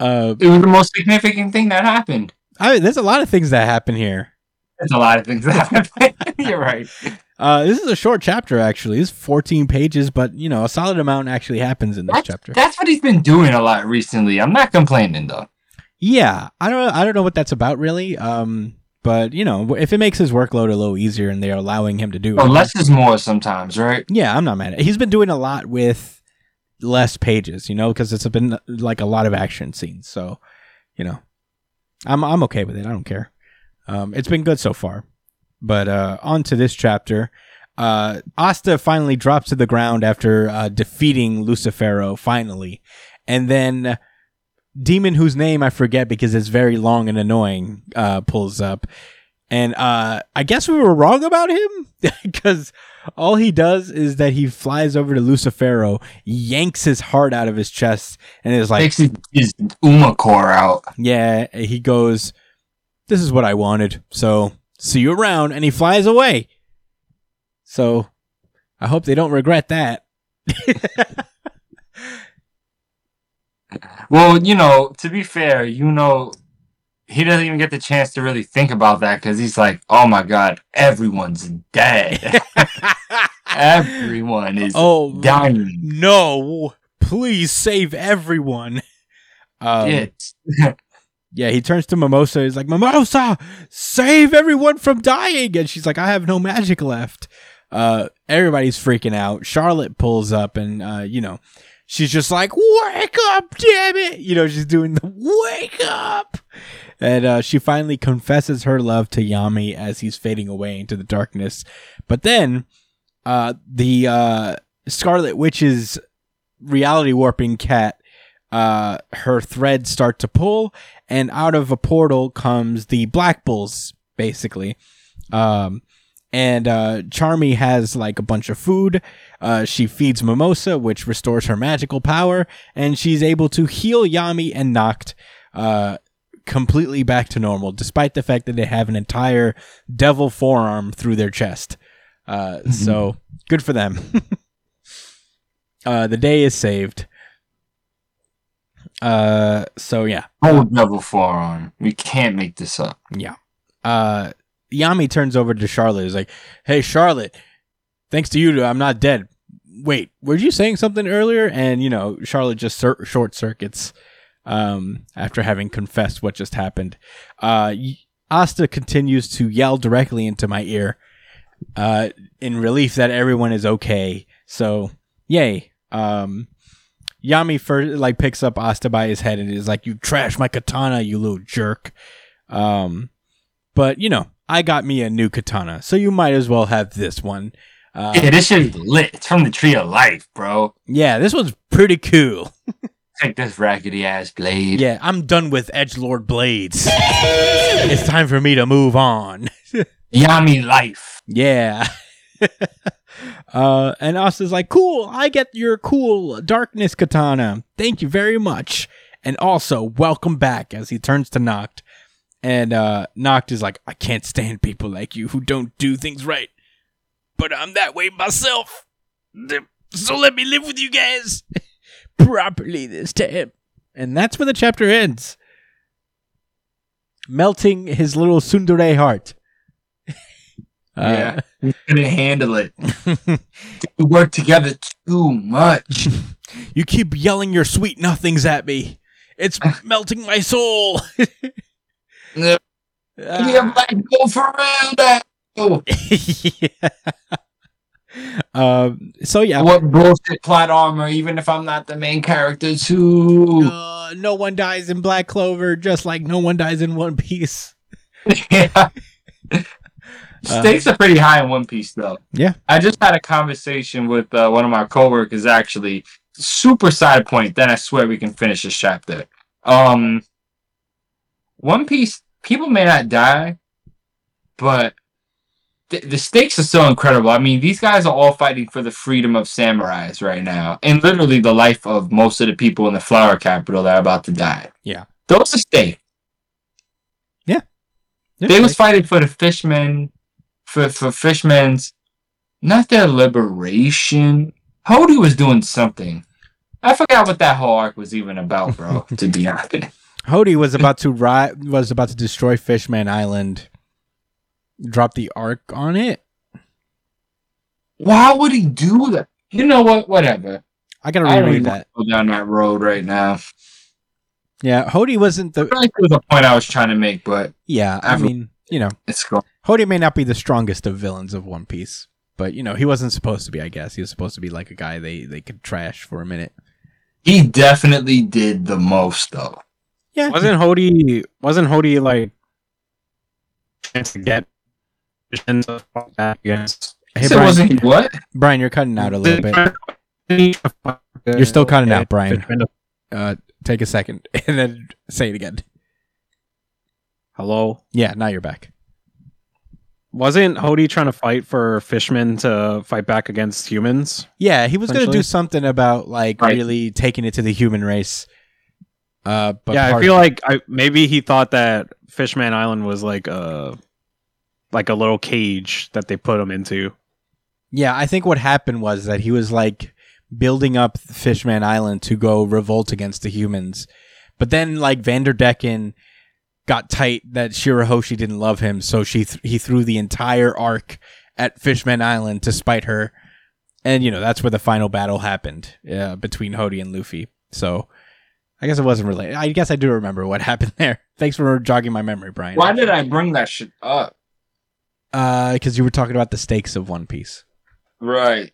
uh, It was the most significant thing that happened. I, there's a lot of things that happen here. There's a lot of things that happen. You're right. Uh, this is a short chapter, actually. It's 14 pages, but you know, a solid amount actually happens in this That's, chapter. that's what he's been doing a lot recently. I'm not complaining though. Yeah, I don't, I don't know what that's about really. Um, but you know, if it makes his workload a little easier and they're allowing him to do it, Well, less is more sometimes, right? yeah, I'm not mad at. it. He's been doing a lot with less pages, you know, because it's been like a lot of action scenes. So, you know, I'm I'm okay with it. I don't care. Um, it's been good so far. But uh, on to this chapter. Uh, Asta finally drops to the ground after uh, defeating Lucifero finally, and then demon whose name I forget because it's very long and annoying uh, pulls up, and uh, I guess we were wrong about him because all he does is that he flies over to Lucifero, yanks his heart out of his chest, and is like, Takes his, his Uma core out. yeah, he goes, This is what I wanted. So see you around. And he flies away. So I hope they don't regret that. Well, you know, to be fair, you know, he doesn't even get the chance to really think about that because he's like, oh my god, everyone's dead. Everyone is oh, dying. no. Please save everyone. Um, Yeah, he turns to Mimosa. He's like, Mimosa, save everyone from dying. And she's like, I have no magic left. Uh, everybody's freaking out. Charlotte pulls up and, uh, you know, she's just like, wake up, damn it. You know, she's doing the wake up. And uh, she finally confesses her love to Yami as he's fading away into the darkness. But then uh, the uh, Scarlet Witch's reality warping cat uh, her threads start to pull, and out of a portal comes the Black Bulls, basically. Um, and uh, Charmy has like a bunch of food. Uh, she feeds Mimosa, which restores her magical power, and she's able to heal Yami and Noct uh, completely back to normal, despite the fact that they have an entire devil forearm through their chest. Uh, So good for them. uh, the day is saved. Uh, so yeah, Whole devil forearm. We can't make this up. yeah. Uh, Yami turns over to Charlotte. Is like, "Hey, Charlotte, thanks to you, I'm not dead. Wait, were you saying something earlier?" And you know, Charlotte just short circuits um, after having confessed what just happened. Uh, Asta continues to yell directly into my ear, uh, in relief that everyone is okay. So, yay. Um, Yami first like picks up Asta by his head and is like, "You trash my katana, you little jerk." Um, but you know, I got me a new katana, so you might as well have this one. Uh, Yeah, this shit is lit. It's from the tree of life, bro. yeah, this one's pretty cool. Take this raggedy ass blade. Yeah, I'm done with edge lord blades. it's time for me to move on. Yami life. Yeah. uh, and Asta's like, cool, I get your cool darkness katana. Thank you very much. And also, welcome back as he turns to Noct. And uh, Noct is like, I can't stand people like you who don't do things right. But I'm that way myself. So let me live with you guys properly this time. And that's where the chapter ends. Melting his little tsundere heart. Yeah. We couldn't handle it. we work together too much. You keep yelling your sweet nothings at me. It's melting my soul. Yeah, Ah. like go for real now. yeah. Um. So yeah. What bullshit plot armor, even if I'm not the main character too. Uh, no one dies in Black Clover, just like no one dies in One Piece. yeah. Stakes are pretty high in One Piece though. Yeah. I just had a conversation with uh, one of my coworkers actually. Super side point, then I swear we can finish this chapter. Um One Piece people may not die, but th- the stakes are so incredible. I mean, these guys are all fighting for the freedom of samurais right now, and literally the life of most of the people in the flower capital that are about to die. Yeah. those are stakes. Yeah, They was fighting for the fishmen, for for fishermen's, not their liberation. Hody was doing something. I forgot what that whole arc was even about, bro. to be honest, Hody was about to ri- was about to destroy Fishman Island. Drop the arc on it. why would he do that? You know what? Whatever. I gotta I don't that. go down that road right now. Yeah, Hody wasn't I the. feel like there was a point I was trying to make, but Yeah, I I've- mean, you know, it's gone. Hody may not be the strongest of villains of One Piece, but you know, he wasn't supposed to be. I guess he was supposed to be like a guy they they could trash for a minute. He definitely did the most, though. Yeah, Wasn't Hody wasn't Hody like trying to get Vision to fight back against Hey so Brian, wasn't he what? Brian, you're cutting out a little bit. You're still cutting out, Brian. Uh, take a second and then say it again. Hello. Yeah, now you're back. Wasn't Hody trying to fight for fishmen to fight back against humans? Yeah, he was gonna do something about like Right. really taking it to the human race. Uh, but yeah, I feel like I maybe he thought that Fishman Island was like a like a little cage that they put him into. Yeah, I think what happened was that he was like building up Fishman Island to go revolt against the humans. But then like Vanderdecken got tight that Shirahoshi didn't love him, so she th- he threw the entire arc at Fishman Island to spite her. And you know, that's where the final battle happened uh, between Hody and Luffy. So I guess it wasn't related. I guess I do remember what happened there. Thanks for jogging my memory, Brian. Why did I bring that shit up? Uh, because you were talking about the stakes of One Piece. Right.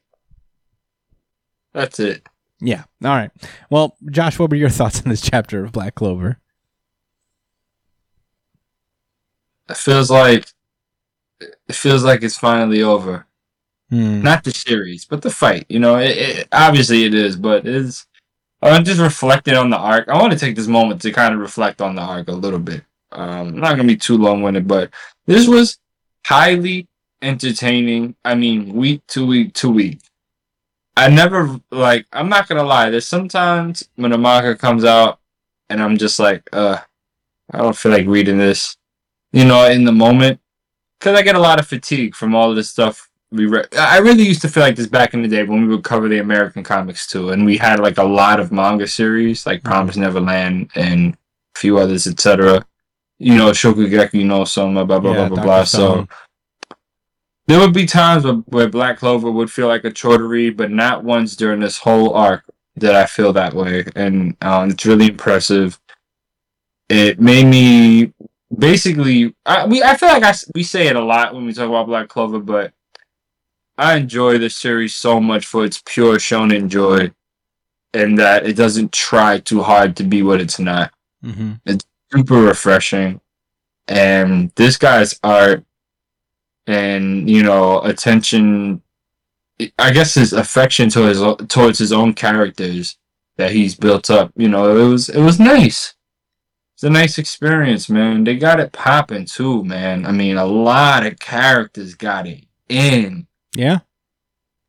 That's it. Yeah. All right. Well, Josh, what were your thoughts on this chapter of Black Clover? It feels like it feels like it's finally over. Hmm. Not the series, but the fight. You know, it, it, obviously it is, but it's. I'm just reflecting on the arc. I want to take this moment to kind of reflect on the arc a little bit. Um, I'm not gonna be too long winded, but this was highly entertaining. I mean, week to week to week. I never like. I'm not gonna lie. There's sometimes when a manga comes out, and I'm just like, uh, I don't feel like reading this. You know, in the moment, because I get a lot of fatigue from all of this stuff we read. I really used to feel like this back in the day when we would cover the American comics too, and we had like a lot of manga series like Promise Neverland and a few others, etc. You know, Shokugeki no Soma, blah blah Yeah, blah blah Dr. blah. So there would be times where, where Black Clover would feel like a chore to read, but not once during this whole arc did I feel that way, and um, it's really impressive. It made me basically. I we I feel like I we say it a lot when we talk about Black Clover, but I enjoy the series so much for its pure shonen joy. and that it doesn't try too hard to be what it's not. Mm-hmm. Super refreshing. And this guy's art and you know attention I guess his affection to his towards his own characters that he's built up, you know, it was it was nice. It's a nice experience, man. They got it popping too, man. I mean, a lot of characters got it in. Yeah.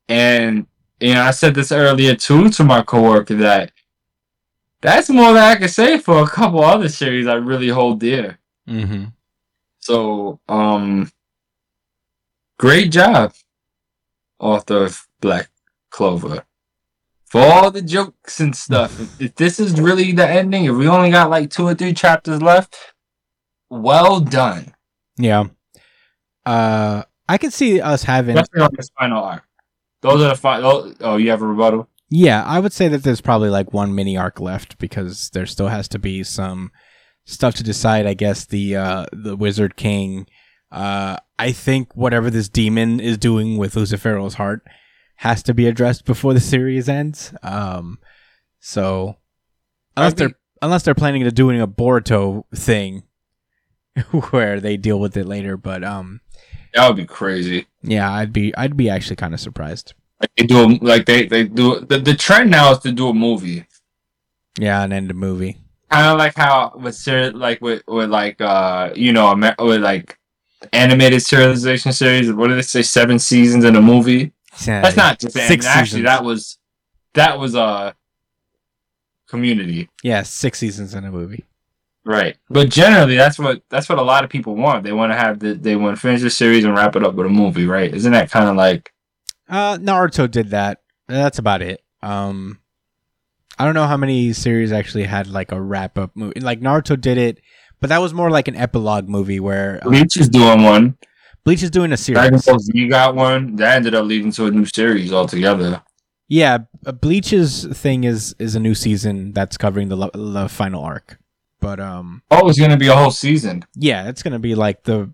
And you know, I said this earlier too to my coworker that that's more than I can say for a couple other series I really hold dear. Mm-hmm. So, um, great job, author of Black Clover. For all the jokes and stuff, if, this is really the ending, if we only got like two or three chapters left, well done. Yeah. Uh, I could see us having. Definitely on this final arc. Those are the final. Oh, you have a rebuttal? Yeah, I would say that there's probably like one mini arc left because there still has to be some stuff to decide. I guess the uh, the Wizard King. Uh, I think whatever this demon is doing with Lucifero's heart has to be addressed before the series ends. Um, so unless they're unless they're planning to doing a Boruto thing where they deal with it later, but um, That would be crazy. yeah, I'd be I'd be actually kind of surprised. They do, a- like they they do. The, the trend now is to do a movie. Yeah, and end the movie. kind of like how with ser- like with with like uh you know Amer- with like animated serialization series. What did they say? Seven seasons in a movie. That's not just Six six Actually, seasons. that was that was uh community. Yeah, six seasons in a movie. Right. But generally, that's what that's what a lot of people want. They want to have the they want to finish the series and wrap it up with a movie, right? Isn't that kind of like Uh, Naruto did that. That's about it. Um, I don't know how many series actually had like a wrap up movie. Like Naruto did it, but that was more like an epilogue movie where uh, Bleach is doing one. Bleach is doing a series. Dragon. Ball Z got one. That ended up leading to a new series altogether. Yeah, uh, Bleach's thing is is a new season that's covering the the final arc. But um, Oh, it's gonna be a whole season. yeah, it's gonna be like the,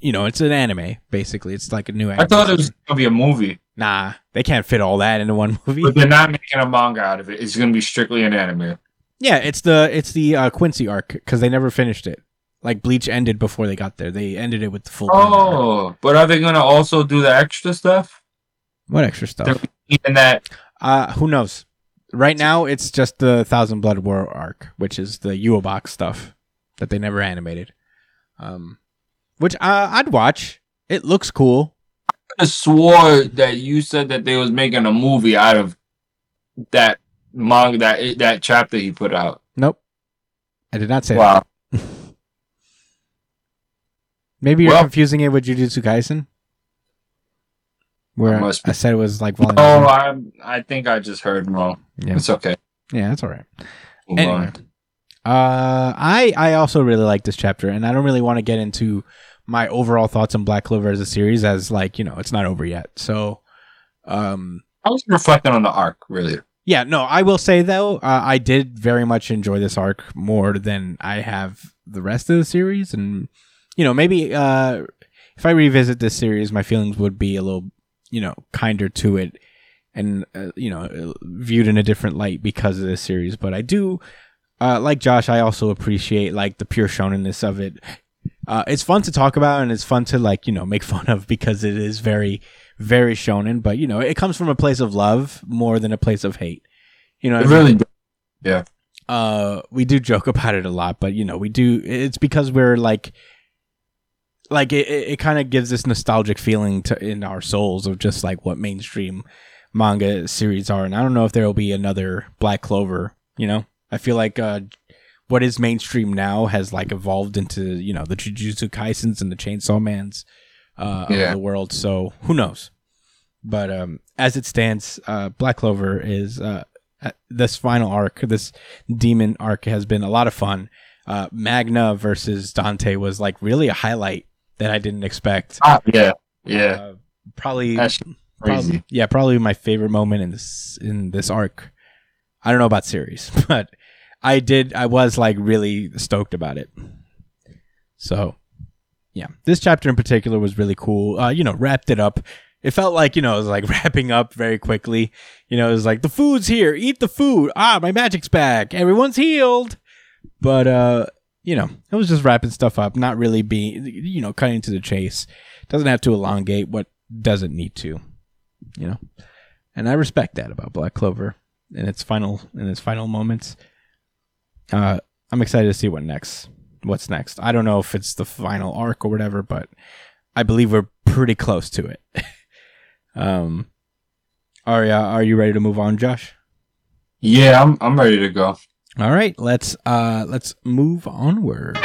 you know, it's an anime basically. It's like a new. I thought it was gonna be a movie, Nah, they can't fit all that into one movie. but they're not making a manga out of it. It's gonna be strictly an anime. Yeah, it's the it's the uh, Quincy arc because they never finished it. Like Bleach ended before they got there. They ended it with the full. arc. Oh, but are they gonna also do the extra stuff? what extra stuff? They're that. Uh, who knows? Right now, it's just the Thousand Blood War arc, which is the Yua box stuff that they never animated. Um, which uh, I'd watch. It looks cool. I swore that you said that they was making a movie out of that manga that that chapter he put out. Nope, I did not say Wow. that. Maybe you're Well- confusing it with Jujutsu Kaisen, where I. I said it was like volume. Oh, one. I I think I just heard wrong. yeah, It's okay. yeah, that's all right. Move Anyway. on. Uh, I I also really like this chapter, and I don't really want to get into my overall thoughts on Black Clover as a series, as like you know it's not over yet. So, um, I was reflecting on the arc, really. yeah, no, I will say though, uh, I did very much enjoy this arc more than I have the rest of the series, and you know maybe uh, if I revisit this series, my feelings would be a little you know kinder to it, and uh, you know viewed in a different light because of this series. But I do uh, like Josh, I also appreciate like the pure shonenness of it. Uh, it's fun to talk about and it's fun to like you know make fun of because it is very very shonen. But you know it comes from a place of love more than a place of hate. You know, It I mean? really uh, we do joke about it a lot, but you know we do. It's because we're like, like it. It, it kind of gives this nostalgic feeling to in our souls of just like what mainstream manga series are. And I don't know if there will be another Black Clover. You know, I feel like uh, what is mainstream now has like evolved into you know the Jujutsu Kaisens and the Chainsaw Mans uh, Yeah. of the world. So who knows? But um, as it stands, uh, Black Clover is uh, uh, this final arc, this demon arc, has been a lot of fun. Uh, Magna versus Dante was like really a highlight that I didn't expect. Ah, yeah, yeah. Uh, probably That's Prob- crazy. yeah, probably my favorite moment in this in this arc. I don't know about series, but I did. I was like really stoked about it. So, yeah, this chapter in particular was really cool. Uh, you know, wrapped it up It felt like, you know, it was like wrapping up very quickly. You know, it was like, the food's here, eat the food. Ah, my magic's back. Everyone's healed. But, uh, you know, it was just wrapping stuff up, not really being, you know, cutting to the chase. Doesn't have to elongate what doesn't need to, you know. And I respect that about Black Clover in its final in its final moments. Uh, I'm excited to see what next. What's next? I don't know if it's the final arc or whatever, but I believe we're pretty close to it. um, are uh, are you ready to move on, Josh? Yeah, I'm I'm ready to go. All right, let's uh let's move onward.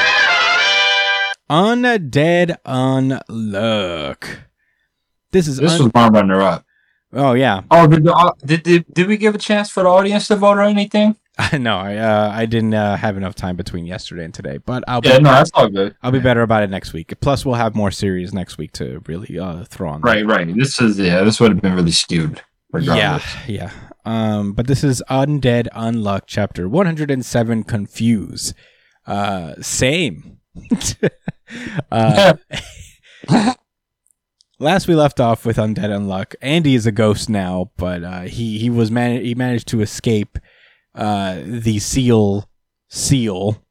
Undead Unluck. This is This un- was my runner up. oh yeah. Oh, did, the, au- did did did we give a chance for the audience to vote or anything? no, I uh, I didn't uh, have enough time between yesterday and today, but I'll be Yeah, no, that's all good. I'll be better about it next week. Plus, we'll have more series next week to really uh, throw on. Right, right. This is yeah. This would have been really skewed. Yeah, yeah. Um, but this is Undead Unluck, chapter 107, Confuse. Uh, same. uh, last we left off with Undead Unluck. Andy is a ghost now, but uh, he he was man- he managed to escape uh, the seal seal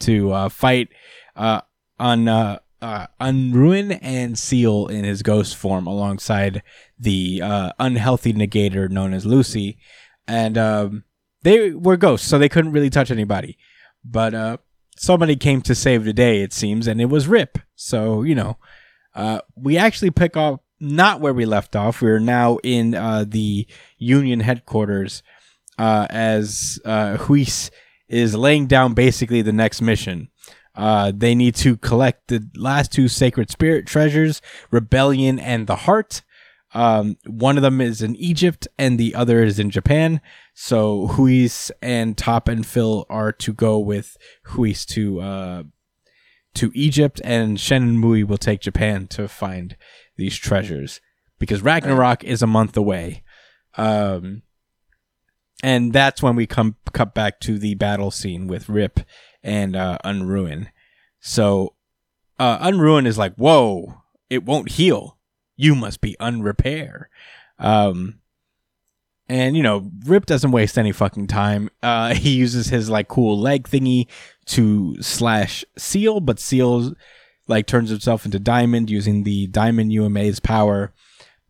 to uh, fight uh, on uh, uh, Unruin and Seal in his ghost form alongside the uh, unhealthy negator known as Lucy, and um, they were ghosts, so they couldn't really touch anybody. But uh, somebody came to save the day, it seems, and it was Rip. So you know, uh, we actually pick up not where we left off. We're now in uh, the Union headquarters uh, as uh, Juiz is laying down basically the next mission. Uh, they need to collect the last two sacred spirit treasures, Rebellion and the Heart. Um, one of them is in Egypt and the other is in Japan. So Juiz and Top and Phil are to go with Juiz to uh, to Egypt, and Shen and Mui will take Japan to find these treasures because Ragnarok is a month away. Um, and that's when we come cut back to the battle scene with Rip and uh, Unruin. So uh, Unruin is like, "Whoa, it won't heal. You must be unrepair." Um, and you know, Rip doesn't waste any fucking time. Uh, he uses his like cool leg thingy to slash Seal, but Seal like turns himself into Diamond using the Diamond UMA's power.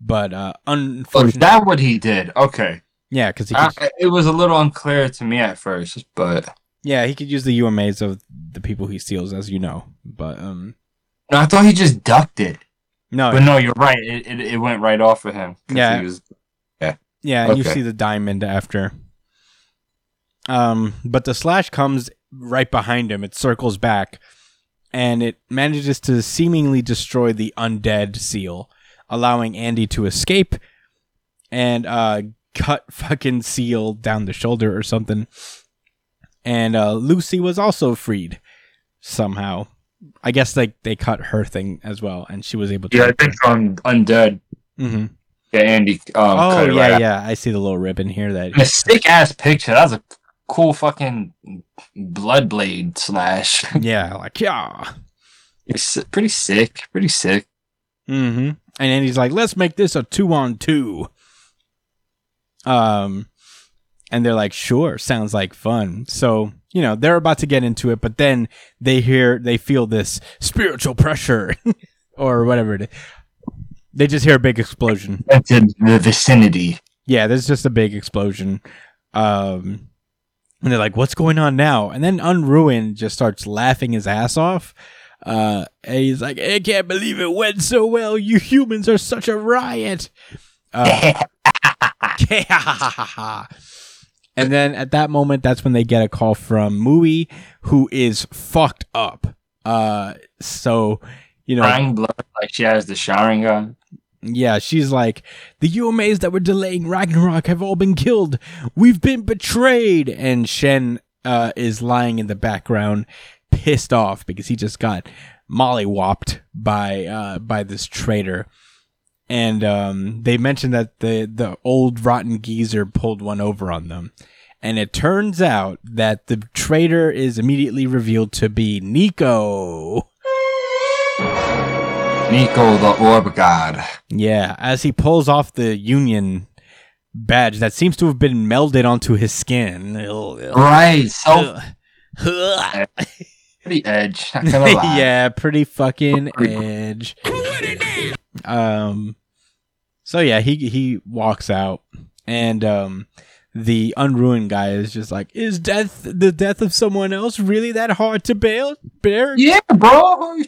But uh, Oh, is unfortunately, that what he did? Okay. Yeah, because he I, it was a little unclear to me at first, but yeah he could use the UMAs of the people he steals, as you know. But um, no, I thought he just ducked it. no, But no, you're right. It, it, it went right off of him. Yeah. he was- Yeah, and you see the diamond after. Um, but the slash comes right behind him. It circles back, and it manages to seemingly destroy the undead seal, allowing Andy to escape and uh, cut fucking seal down the shoulder or something. And uh, Lucy was also freed somehow. I guess like they cut her thing as well, and she was able to. yeah, I think on Undead. hmm Yeah, Andy. Um, Oh yeah, right out. yeah. I see the little ribbon here that A sick ass picture. That was a cool fucking blood blade slash. yeah, like yeah. It's pretty sick. Pretty sick. Mm-hmm. And he's like, "Let's make this a two on two." Um, and they're like, "Sure, sounds like fun." So you know they're about to get into it, but then they hear, they feel this spiritual pressure, or whatever it is. They just hear a big explosion. That's in the vicinity. Yeah, there's just a big explosion. Um, and they're like, "What's going on now?" And then Unruin just starts laughing his ass off. Uh, and he's like, "I can't believe it went so well. You humans are such a riot." Uh, and then at that moment, that's when they get a call from Mui, who is fucked up. Uh, so you know, Crying blood like she has the showering gun. yeah, she's like, the UMAs that were delaying Ragnarok have all been killed. We've been betrayed. And Shen uh, is lying in the background, pissed off because he just got mollywopped by uh, by this traitor. And um, they mentioned that the the old rotten geezer pulled one over on them. And it turns out that the traitor is immediately revealed to be Nico. Nico the Orb God. Yeah, as he pulls off the Union badge that seems to have been melded onto his skin. Right, so pretty edge. Not gonna lie. yeah, pretty fucking edge. Um, so yeah, he he walks out, and um, the unruined guy is just like, "Is death the death of someone else really that hard to bear?" Bear? Yeah, bro.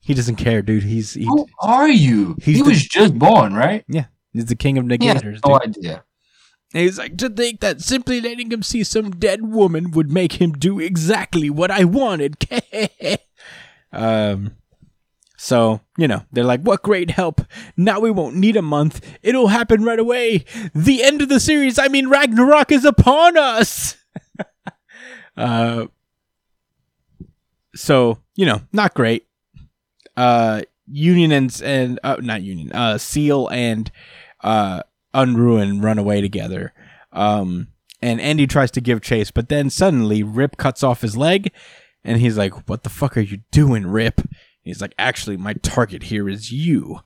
He doesn't care, dude. He's he, Who are you? He's he the- was just born, right? Yeah, he's the king of Yeah, negators. no dude. idea. And he's like, to think that simply letting him see some dead woman would make him do exactly what I wanted. um, so, you know, they're like, what great help. Now we won't need a month. It'll happen right away. The end of the series, I mean, Ragnarok is upon us. uh, so, you know, not great. Uh, Union and, and uh, not Union, uh, Seal and, uh, Unruin run away together. Um, and Andy tries to give chase, but then suddenly Rip cuts off his leg, and he's like, "What the fuck are you doing, Rip?" He's like, "Actually, my target here is you.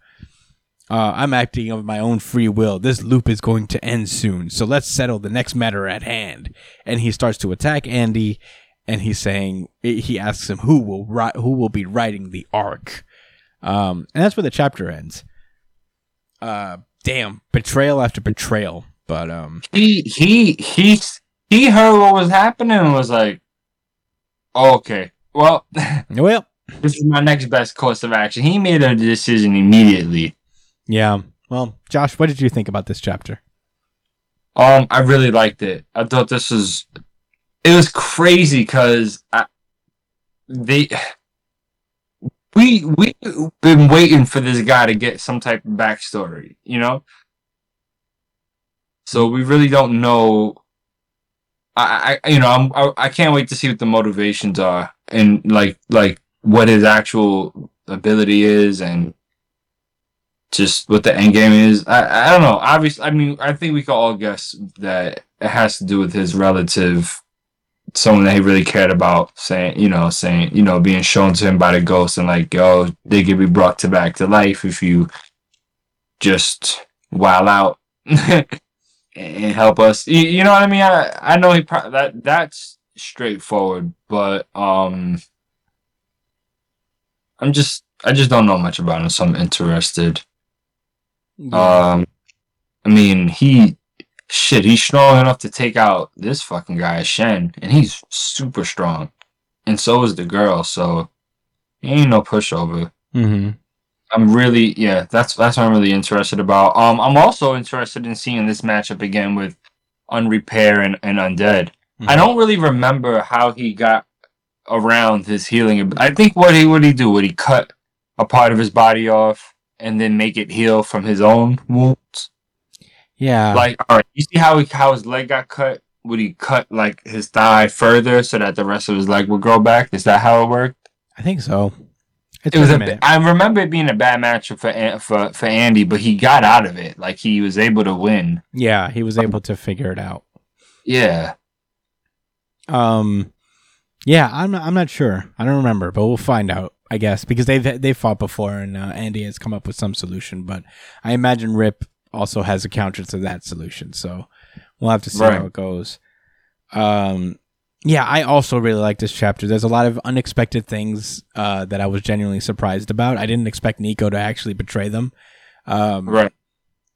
Uh, I'm acting of my own free will. This loop is going to end soon, so let's settle the next matter at hand." And he starts to attack Andy, and he's saying, he asks him who will ri- who will be writing the arc, um, and that's where the chapter ends. Uh, damn, betrayal after betrayal. But um, He he he he heard what was happening and was like, oh, "Okay, well, well, this is my next best course of action." He made a decision immediately. yeah. Well, Josh, what did you think about this chapter? Um, I really liked it. I thought this was it was crazy because they we we've been waiting for this guy to get some type of backstory, you know. So we really don't know. I, I you know I'm I, I can't wait to see what the motivations are and like like what his actual ability is and just what the end game is. I I don't know. Obviously, I mean, I think we can all guess that it has to do with his relative, someone that he really cared about, saying you know, saying you know, being shown to him by the ghost and like, yo, they could be brought to back to life if you just while out and help us. You, you know what I mean? I I know he pro- that that's straightforward, but um, I'm just I just don't know much about him, so I'm interested. Um, I mean, he shit, he's strong enough to take out this fucking guy, Shen, and he's super strong, and so is the girl. So he ain't no pushover. mm-hmm. I'm really, yeah, that's that's what I'm really interested about. Um, I'm also interested in seeing this matchup again with Unrepair and, and Undead. I don't really remember how he got around his healing. I think what he would he do? Would he cut a part of his body off and then make it heal from his own wounds? Yeah. Like, all right, you see how he, how his leg got cut? Would he cut like his thigh further so that the rest of his leg would grow back? Is that how it worked? I think so. It's It was a. a. I remember it being a bad matchup for for for Andy, but he got out of it. Like he was able to win. yeah, he was able to figure it out. Yeah. Um, yeah, I'm not, I'm not sure. I don't remember, but we'll find out. I guess because they've they fought before, and uh, Andy has come up with some solution. But I imagine Rip also has a counter to that solution, so we'll have to see Right. how it goes. Um, yeah, I also really like this chapter. There's a lot of unexpected things uh, that I was genuinely surprised about. I didn't expect Nico to actually betray them. Um, Right.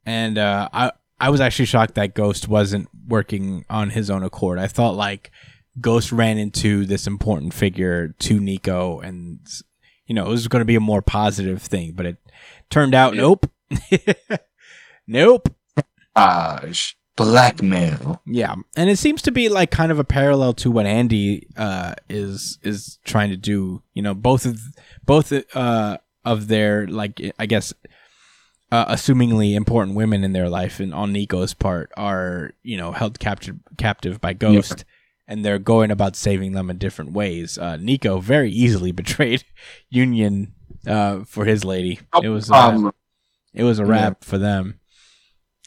and uh, I I was actually shocked that Ghost wasn't working on his own accord. I thought like Ghost ran into this important figure to Nico, and you know it was going to be a more positive thing, but it turned out Yeah. nope, nope. Uh, blackmail. Yeah, and it seems to be like kind of a parallel to what Andy uh, is is trying to do. You know, both of both uh, of their like I guess uh, assumingly important women in their life and on Nico's part are you know held captive captive by Ghost. And they're going about saving them in different ways. Uh, Nico very easily betrayed Union uh, for his lady. It was uh, Um, it was a Yeah. wrap for them.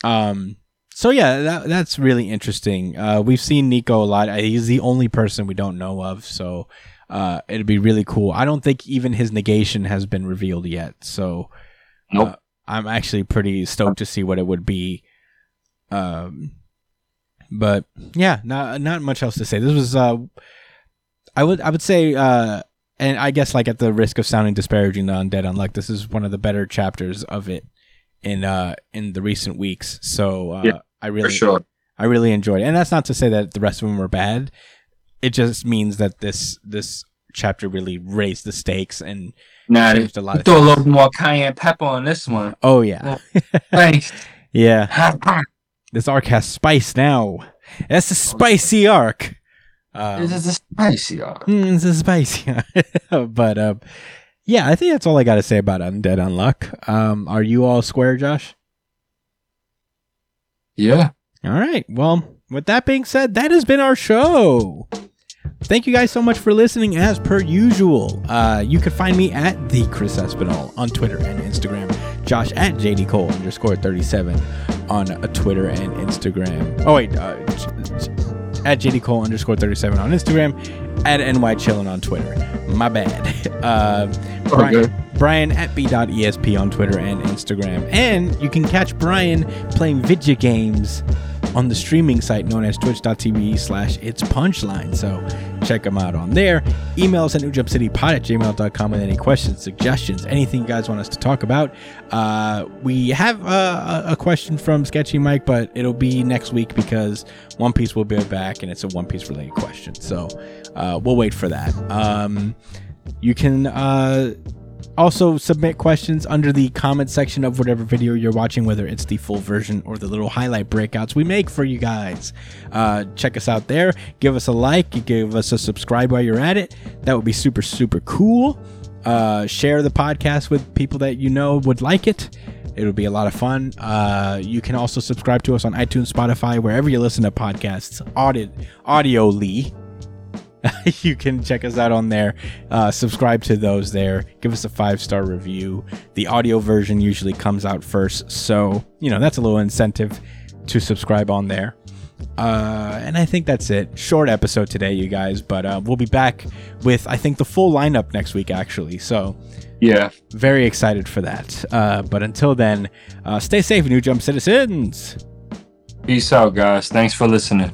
Um. So yeah, that that's really interesting. Uh, we've seen Nico a lot. Uh, He's the only person we don't know of. So, uh, it'd be really cool. I don't think even his negation has been revealed yet, so Nope. uh, I'm actually pretty stoked to see what it would be. Um, but yeah, not not much else to say. This was uh, I would I would say uh, and I guess like at the risk of sounding disparaging to Undead Unluck, this is one of the better chapters of it in uh in the recent weeks. So uh, Yeah, I really sure. I really enjoyed it. And that's not to say that the rest of them were bad. It just means that this this chapter really raised the stakes and Nah, changed a lot of throw a little more cayenne pepper on this one. Oh yeah. Thanks. Yeah. This arc has spice now. That's a spicy arc. Um, this is a spicy arc. Mm, it's a spicy. but um, yeah, I think that's all I got to say about Undead Unluck. Um, are you all square, Josh? Yeah. All right. Well, with that being said, that has been our show. Thank you guys so much for listening as per usual. Uh, you can find me at the Chris Espinal on Twitter and Instagram. Josh at JD Cole underscore 37 on Twitter and Instagram. Oh, wait. Uh, at JD Cole underscore 37 on Instagram. At NY Chillin' on Twitter. My bad. Uh, Brian, Okay. Brian at b.esp on Twitter and Instagram. And you can catch Brian playing video games on the streaming site known as twitch.tv slash its punchline. So check them out on there. Email us at newjumpcitypod at gmail.com with any questions, suggestions, anything you guys want us to talk about. Uh, we have uh, a, a question from Sketchy Mike, but it'll be next week because One Piece will be back and it's a One Piece related question. So uh, we'll wait for that. Um, you can uh, also submit questions under the comment section of whatever video you're watching, whether it's the full version or the little highlight breakouts we make for you guys. Uh, check us out there. Give us a like. Give us a subscribe while you're at it. That would be super, super cool. Uh, share the podcast with people that you know would like it. It would be a lot of fun. Uh, you can also subscribe to us on iTunes, Spotify, wherever you listen to podcasts, audit, audioly you can check us out on there. Uh, subscribe to those there. Give us a five star review. The audio version usually comes out first, so you know that's a little incentive to subscribe on there. Uh, and I think that's it. Short episode today, you guys, but uh, we'll be back with I think the full lineup next week, actually. So Yeah. very excited for that. Uh, but until then, uh, stay safe, New Jump citizens. Peace out, guys. Thanks for listening.